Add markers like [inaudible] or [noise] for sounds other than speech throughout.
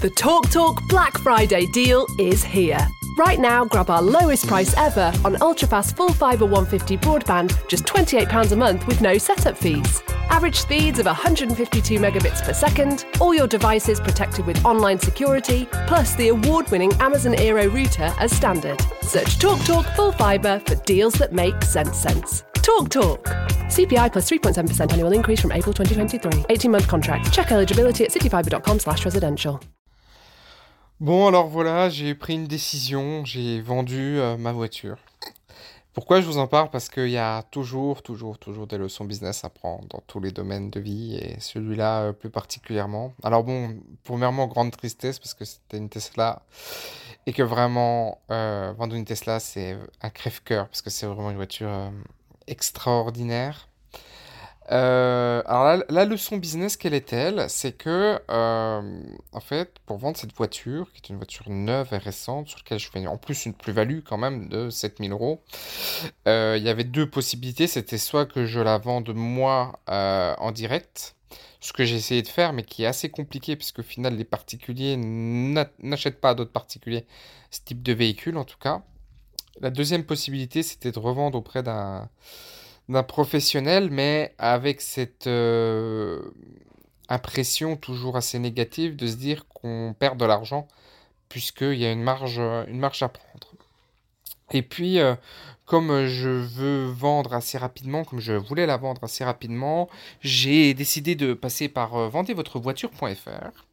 The TalkTalk Talk Black Friday deal is here. Right now, grab our lowest price ever on ultrafast full fibre 150 broadband, just £28 a month with no setup fees. Average speeds of 152 megabits per second, all your devices protected with online security, plus the award winning Amazon Aero router as standard. Search TalkTalk Talk Full Fibre for deals that make sense sense. Talk Talk. CPI plus 3.7% annual increase from April 2023. 18 month contract. Check eligibility at cityfibre.com slash residential. Bon, alors voilà, j'ai pris une décision, j'ai vendu euh, ma voiture. Pourquoi je vous en parle? Parce qu'il y a toujours, toujours, toujours des leçons business à prendre dans tous les domaines de vie et celui-là euh, plus particulièrement. Alors bon, premièrement, grande tristesse parce que c'était une Tesla et que vraiment, euh, vendre une Tesla, c'est un crève-cœur parce que c'est vraiment une voiture extraordinaire. Euh, alors la, leçon business, quelle est-elle? C'est que, euh, en fait, pour vendre cette voiture, qui est une voiture neuve et récente, sur laquelle je fais en plus une plus-value quand même de 7000 euros, euh, il y avait deux possibilités. C'était soit que je la vende moi en direct, ce que j'ai essayé de faire, mais qui est assez compliqué, puisque au final, les particuliers n'achètent pas à d'autres particuliers ce type de véhicule, en tout cas. La deuxième possibilité, c'était de revendre auprès d'un d'un professionnel, mais avec cette euh, impression toujours assez négative de se dire qu'on perd de l'argent puisqu'il y a une marge, une marge à prendre. Et puis, euh, comme je veux vendre assez rapidement, comme je voulais la vendre assez rapidement, j'ai décidé de passer par euh, vendezvotrevoiture.fr.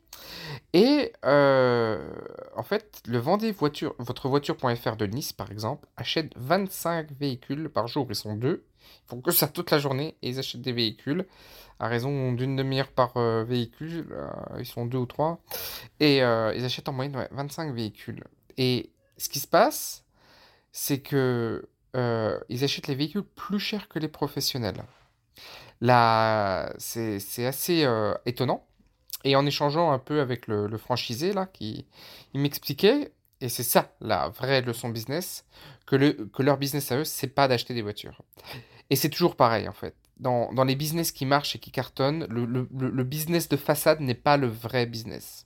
Et en fait, le vendez voiture, votre voiture.fr de Nice, par exemple, achète 25 véhicules par jour. Ils sont deux. Ils font que ça toute la journée et ils achètent des véhicules à raison d'une demi-heure par euh, véhicule. Euh, ils sont deux ou trois. Et euh, ils achètent en moyenne 25 véhicules. Et ce qui se passe, c'est que ils achètent les véhicules plus chers que les professionnels. Là, c'est assez étonnant. Et en échangeant un peu avec le, le franchisé, là, qui il m'expliquait, et c'est ça la vraie leçon business, que, le, que leur business à eux, c'est pas d'acheter des voitures. Et c'est toujours pareil, en fait. Dans, les business qui marchent et qui cartonnent, le, business de façade n'est pas le vrai business.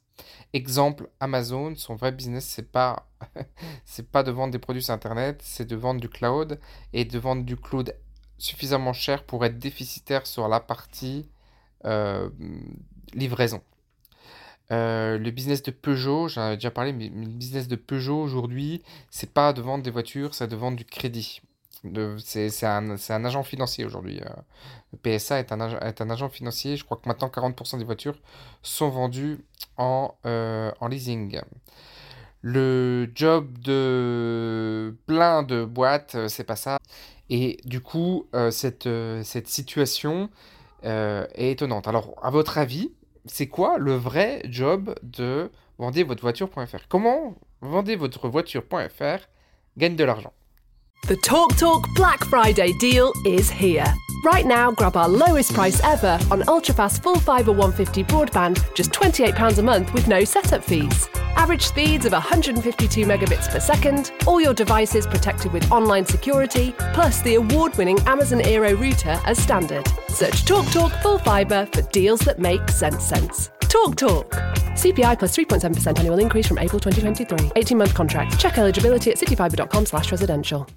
Exemple, Amazon, son vrai business, c'est pas, [laughs] pas de vendre des produits sur Internet, c'est de vendre du cloud et de vendre du cloud suffisamment cher pour être déficitaire sur la partie euh, livraison. Euh, le business de Peugeot, j'en ai déjà parlé, mais le business de Peugeot aujourd'hui, c'est pas de vendre des voitures, c'est de vendre du crédit. C'est un, agent financier aujourd'hui. Euh. PSA est un, agent financier. Je crois que maintenant 40% des voitures sont vendues en, euh, en leasing. Le job de plein de boîtes, euh, c'est pas ça. Et du coup, cette, cette situation est étonnante. Alors, à votre avis, c'est quoi le vrai job de vendez votre voiture.fr Comment vendez votre voiture.fr gagne de l'argent? The TalkTalk Talk Black Friday deal is here. Right now, grab our lowest price ever on ultrafast full fibre 150 broadband, just £28 a month with no setup fees. Average speeds of 152 megabits per second, all your devices protected with online security, plus the award winning Amazon Aero router as standard. Search TalkTalk Talk Full Fibre for deals that make sense sense. Talk Talk. CPI plus 3.7% annual increase from April 2023. 18 month contract. Check eligibility at cityfibre.com slash residential.